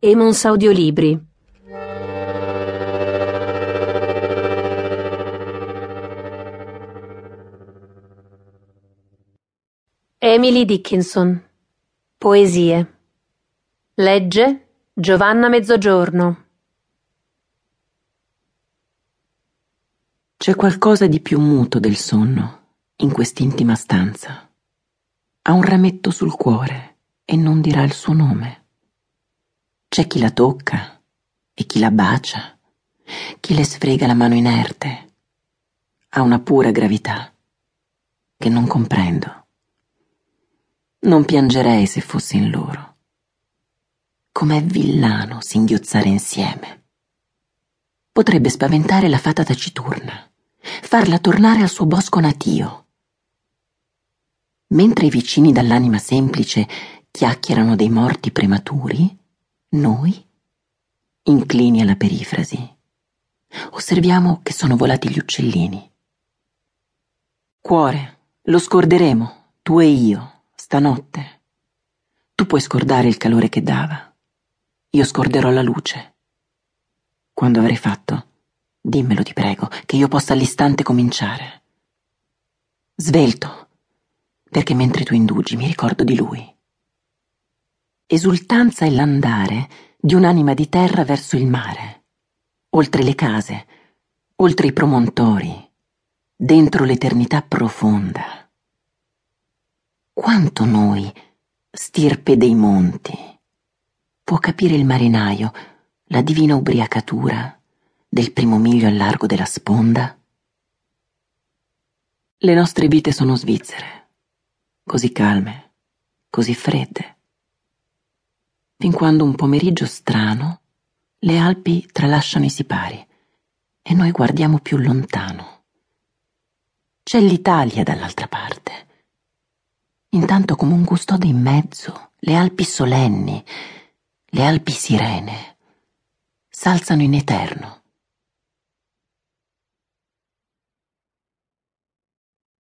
Emons Audiolibri. Emily Dickinson. Poesie. Legge Giovanna Mezzogiorno. C'è qualcosa di più muto del sonno in quest'intima stanza. Ha un rametto sul cuore e non dirà il suo nome. C'è chi la tocca e chi la bacia, chi le sfrega la mano inerte. Ha una pura gravità che non comprendo. Non piangerei se fossi in loro. Com'è villano singhiozzare insieme. Potrebbe spaventare la fata taciturna, farla tornare al suo bosco natio. Mentre i vicini dall'anima semplice chiacchierano dei morti prematuri, noi, inclini alla perifrasi, osserviamo che sono volati gli uccellini. Cuore, lo scorderemo, tu e io stanotte. Tu puoi scordare il calore che dava. Io scorderò la luce. Quando avrai fatto, dimmelo ti prego, che io possa all'istante cominciare. Svelto, perché mentre tu indugi mi ricordo di lui. Esultanza è l'andare di un'anima di terra verso il mare, oltre le case, oltre i promontori, dentro l'eternità profonda quanto noi, stirpe dei monti, può capire il marinaio la divina ubriacatura del primo miglio al largo della sponda? Le nostre vite sono svizzere, così calme, così fredde, fin quando un pomeriggio strano le Alpi tralasciano i sipari e noi guardiamo più lontano. C'è l'Italia dall'altra parte Intanto come un custode in mezzo, le Alpi solenni, le Alpi sirene, s'alzano in eterno,